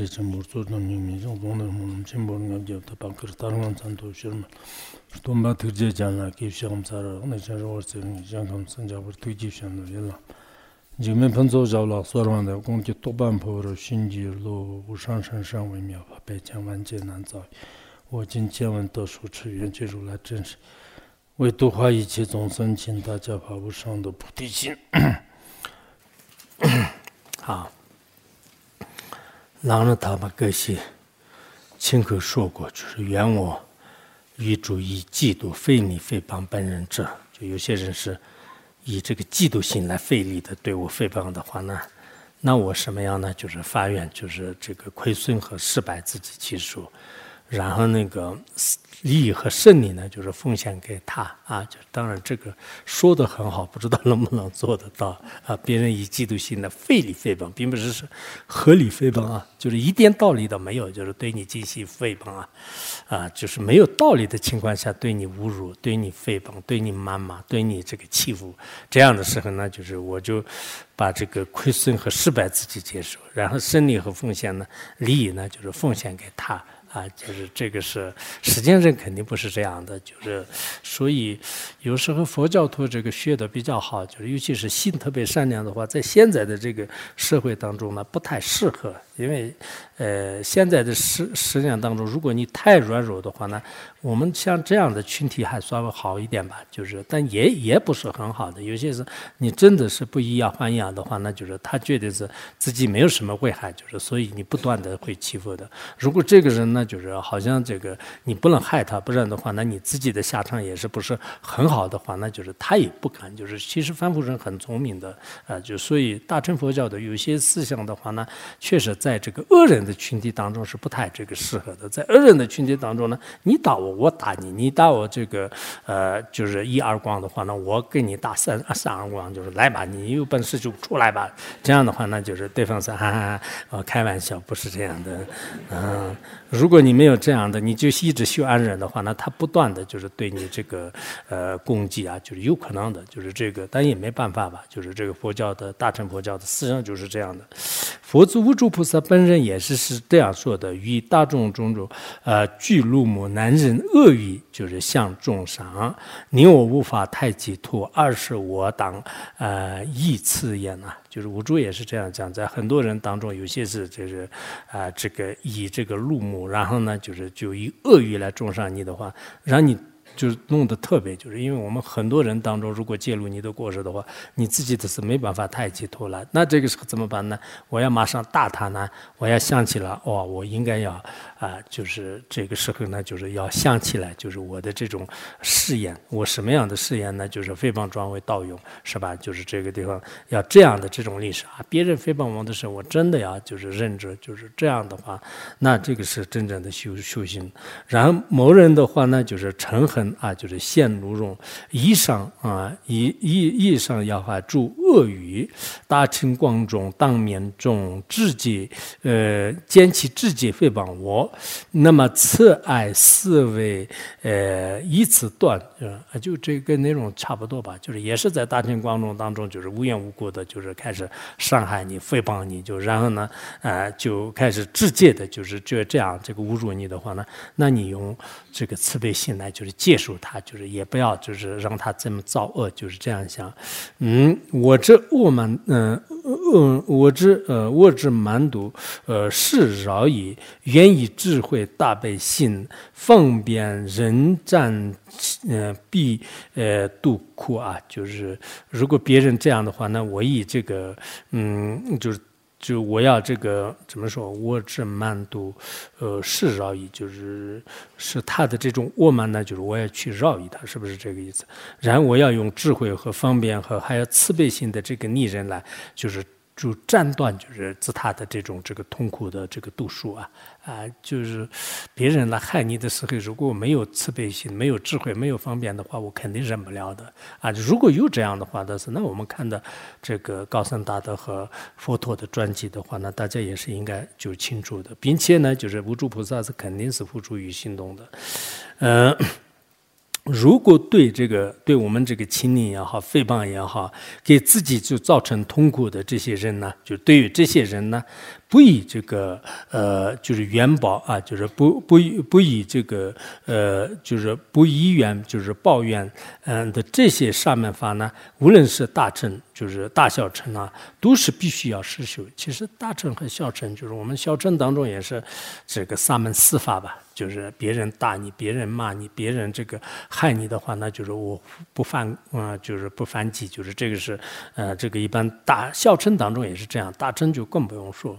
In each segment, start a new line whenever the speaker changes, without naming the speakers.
che chen bor tsor nam yung mi zhong zhong nam hong chen bor ngab jab ta pang kar tar ngan san to shir ma tom ba thir je jan la ki shang sar ne chen ro war chen jan kam san ja bor tu ji shan do yela ji men pan zo jaw la sor wan da gong ji to ban po ro shin ji lo u shang shang shang wei miao ba pe chang wan je nan zao wo jin qian wen de shu chi yuan ji ru la zhen shi wei du hua yi qi zong san qin da jia pa wu shang de bu ti xin
好。狼人他把这些亲口说过，就是怨我与主以嫉妒费力诽谤本人者，就有些人是以这个嫉妒心来费力的对我诽谤的话呢，那我什么样呢？就是发愿，就是这个亏损和失败自己其数，然后那个。利益和胜利呢，就是奉献给他啊！就当然这个说的很好，不知道能不能做得到啊？别人以嫉妒心的费力诽谤，并不是是合理诽谤啊，就是一点道理都没有，就是对你进行诽谤啊，啊，就是没有道理的情况下对你侮辱、对你诽谤、对你谩骂、对你这个欺负，这样的时候呢，就是我就把这个亏损和失败自己接受，然后胜利和奉献呢，利益呢，就是奉献给他。啊，就是这个是，实践上肯定不是这样的，就是所以有时候佛教徒这个学的比较好，就是尤其是心特别善良的话，在现在的这个社会当中呢，不太适合，因为呃，现在的实实践当中，如果你太软弱的话呢，我们像这样的群体还稍微好一点吧，就是但也也不是很好的，有些是你真的是不以牙还牙的话，那就是他觉得是自己没有什么危害，就是所以你不断的会欺负的。如果这个人呢？就是好像这个你不能害他，不然的话，那你自己的下场也是不是很好的话，那就是他也不敢。就是其实凡夫人很聪明的，啊，就所以大乘佛教的有些思想的话呢，确实在这个恶人群体当中是不太这个适合的。在恶人的群体当中呢，你打我，我打你，你打我这个呃，就是一耳光的话呢，我给你打三三耳光，就是来吧，你有本事就出来吧。这样的话，那就是对方说哈哈，呃，开玩笑，不是这样的，嗯，如。果你没有这样的，你就一直修安忍的话，那他不断的就是对你这个呃攻击啊，就是有可能的，就是这个，但也没办法吧，就是这个佛教的大乘佛教的思想就是这样的。佛祖无住菩萨本人也是是这样说的：与大众种种呃具怒目难忍恶语，就是向众伤，你我无法太极图，二是我当呃义次言呐。就是五住也是这样讲，在很多人当中，有些是就是啊，这个以这个怒目，然后呢，就是就以恶语来重伤你的话，让你。就是弄得特别，就是因为我们很多人当中，如果介入你的过失的话，你自己的是没办法太解脱了。那这个时候怎么办呢？我要马上大他呢，我要想起了，哦，我应该要啊，就是这个时候呢，就是要想起来，就是我的这种誓言，我什么样的誓言呢？就是诽谤庄为盗用，是吧？就是这个地方要这样的这种历史啊，别人诽谤我的时候，我真的要就是认知，就是这样的话，那这个是真正的修修行。然后某人的话呢，就是嗔恨。啊，就是现如容，以上啊，以以以上要话助恶语，大庭广众当面中直接呃，见其直接诽谤我，那么此爱思维呃，以此断，啊，就这个内容差不多吧，就是也是在大庭广众当中，就是无缘无故的，就是开始伤害你、诽谤你，就然后呢，呃，就开始直接的，就是就这样这个侮辱你的话呢，那你用这个慈悲心来，就是接受他，就是也不要就是让他这么造恶，就是这样想。嗯，我这恶蛮，嗯嗯，我知呃我这蛮毒，呃是饶以愿以智慧大悲心，方便人战，呃必呃度苦啊。就是如果别人这样的话，那我以这个嗯就是。就我要这个怎么说？我这慢度，呃，是饶益，就是是他的这种恶慢呢，就是我要去饶益他，是不是这个意思？然后我要用智慧和方便和还有慈悲心的这个逆人来，就是。就斩断，就是自他的这种这个痛苦的这个度数啊啊，就是别人来害你的时候，如果没有慈悲心、没有智慧、没有方便的话，我肯定忍不了的啊。如果有这样的话，但是那我们看的这个高僧大德和佛陀的传记的话，那大家也是应该就清楚的，并且呢，就是无诸菩萨是肯定是付诸于行动的，嗯。如果对这个对我们这个青年也好、诽谤也好，给自己就造成痛苦的这些人呢，就对于这些人呢，不以这个呃，就是元宝啊，就是不不不以这个呃，就是不以怨，就是抱怨，嗯的这些上面法呢，无论是大乘，就是大小乘啊，都是必须要实修。其实大乘和小乘，就是我们小乘当中也是这个三门四法吧。就是别人打你，别人骂你，别人这个害你的话，那就是我不犯啊，就是不反击，就是这个是，呃，这个一般大小乘当中也是这样，大乘就更不用说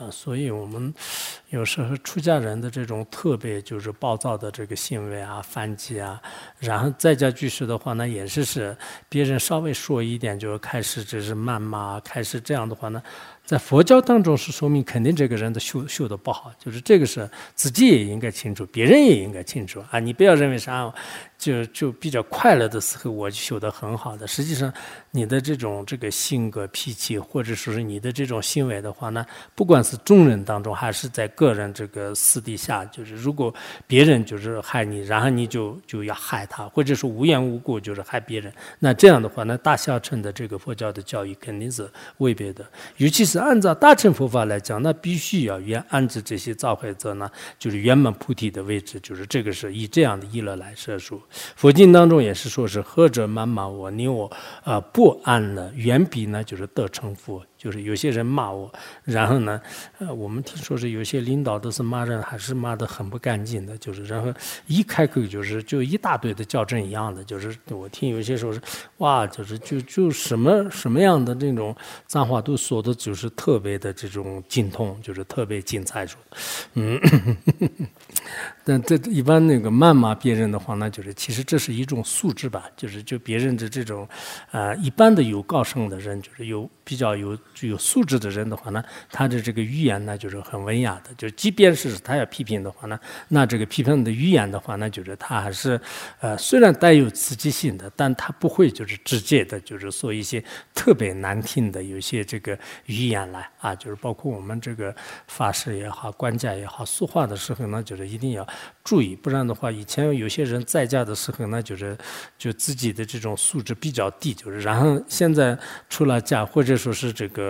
啊。所以我们有时候出家人的这种特别就是暴躁的这个行为啊，反击啊，然后在家居士的话呢，也是是别人稍微说一点就开始这是谩骂，开始这样的话呢。在佛教当中是说明肯定这个人的修修的不好，就是这个是自己也应该清楚，别人也应该清楚啊！你不要认为啥。就就比较快乐的时候，我就修得很好的。实际上，你的这种这个性格脾气，或者说是你的这种行为的话呢，不管是众人当中，还是在个人这个私底下，就是如果别人就是害你，然后你就就要害他，或者是无缘无故就是害别人，那这样的话，那大孝乘的这个佛教的教育肯定是未必的。尤其是按照大乘佛法来讲，那必须要圆安置这些造坏者呢，就是圆满菩提的位置，就是这个是以这样的意乐来设说。佛经当中也是说，是何者满满我，你我啊不安呢？远比呢就是得成佛。就是有些人骂我，然后呢，呃，我们听说是有些领导都是骂人，还是骂得很不干净的。就是然后一开口就是就一大堆的较真一样的。就是我听有些时候是，哇，就是就就什么什么样的那种脏话都说的，就是特别的这种精通，就是特别精彩说。嗯，但这一般那个谩骂别人的话，那就是其实这是一种素质吧。就是就别人的这种，啊，一般的有高尚的人，就是有比较有。具有素质的人的话呢，他的这个语言呢就是很文雅的。就即便是他要批评的话呢，那这个批评的语言的话呢，就是他还是呃虽然带有刺激性的，但他不会就是直接的，就是说一些特别难听的有些这个语言来啊，就是包括我们这个法师也好，官家也好，说话的时候呢，就是一定要注意，不然的话，以前有些人在家的时候呢，就是就自己的这种素质比较低，就是然后现在出了家或者说是这个。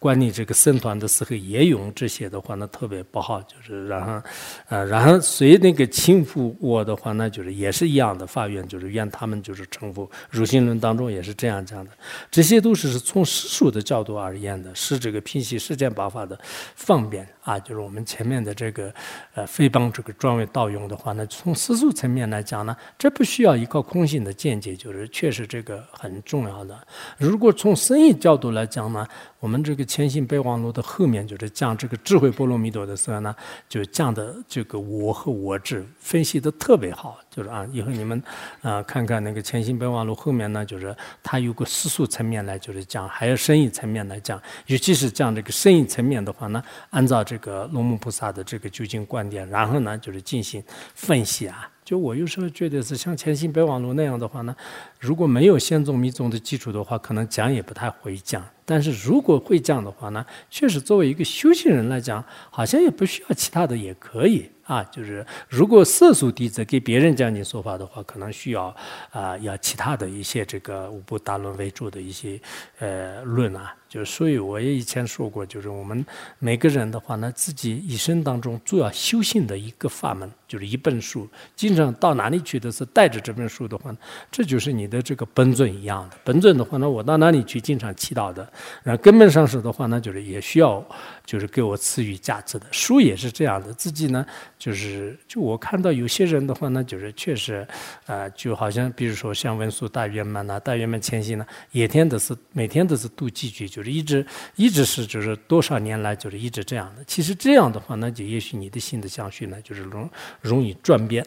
管理这个僧团的时候也用这些的话，那特别不好。就是然后，呃，然后随那个轻浮我的话，那就是也是一样的。法院就是愿他们就是臣服。入心论当中也是这样讲的。这些都是是从世俗的角度而言的，是这个平息世间八法的方便啊。就是我们前面的这个呃，非帮这个专为盗用的话，那从世俗层面来讲呢，这不需要依靠空性的见解，就是确实这个很重要的。如果从生意角度来讲呢？我们这个千行备忘录的后面就是讲这个智慧波罗蜜多的时候呢，就讲的这个我和我智分析的特别好，就是啊，以后你们啊看看那个千行备忘录后面呢，就是它有个世俗层面来就是讲，还有生意层面来讲，尤其是讲这个生意层面的话呢，按照这个龙母菩萨的这个究竟观点，然后呢就是进行分析啊。就我有时候觉得是像千行备忘录那样的话呢，如果没有先宗密宗的基础的话，可能讲也不太会讲。但是如果会这样的话呢，确实作为一个修行人来讲，好像也不需要其他的也可以。啊。就是如果世俗弟子给别人讲经说法的话，可能需要啊，要其他的一些这个五部大论为主的一些呃论啊。就所以我也以前说过，就是我们每个人的话呢，自己一生当中主要修行的一个法门，就是一本书。经常到哪里去的是带着这本书的话，这就是你的这个本尊一样的。本尊的话呢，我到哪里去经常祈祷的。然后根本上是的话呢，就是也需要，就是给我赐予价值的书也是这样的。自己呢，就是就我看到有些人的话呢，就是确实，啊，就好像比如说像文殊大圆满呐、大圆满前行呢，每天都是每天都是读几句，就是一直一直是就是多少年来就是一直这样的。其实这样的话，那就也许你的心的相续呢，就是容容易转变。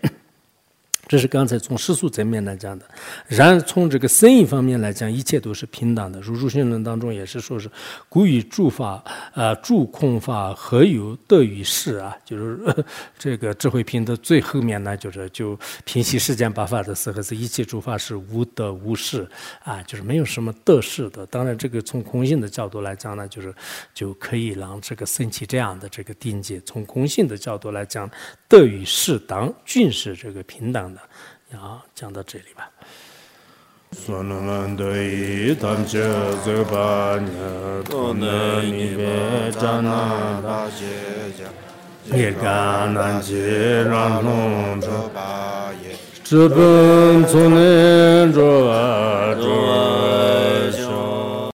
这是刚才从世俗层面来讲的，然而从这个生意方面来讲，一切都是平等的。如入心论当中也是说是，故与诸法，呃，诸空法何有得与失啊？就是这个智慧品的最后面呢，就是就平息世间八法的时候，是一切诸法是无得无失啊，就是没有什么得失的。当然，这个从空性的角度来讲呢，就是就可以让这个升起这样的这个境界。从空性的角度来讲，得与失当均是这个平等。的，要讲到这里吧。Sun mandoyi tamche zuba nye Tone nipe chana daje ja Nika nanji ranglong choba ye Chibun tsune choba choba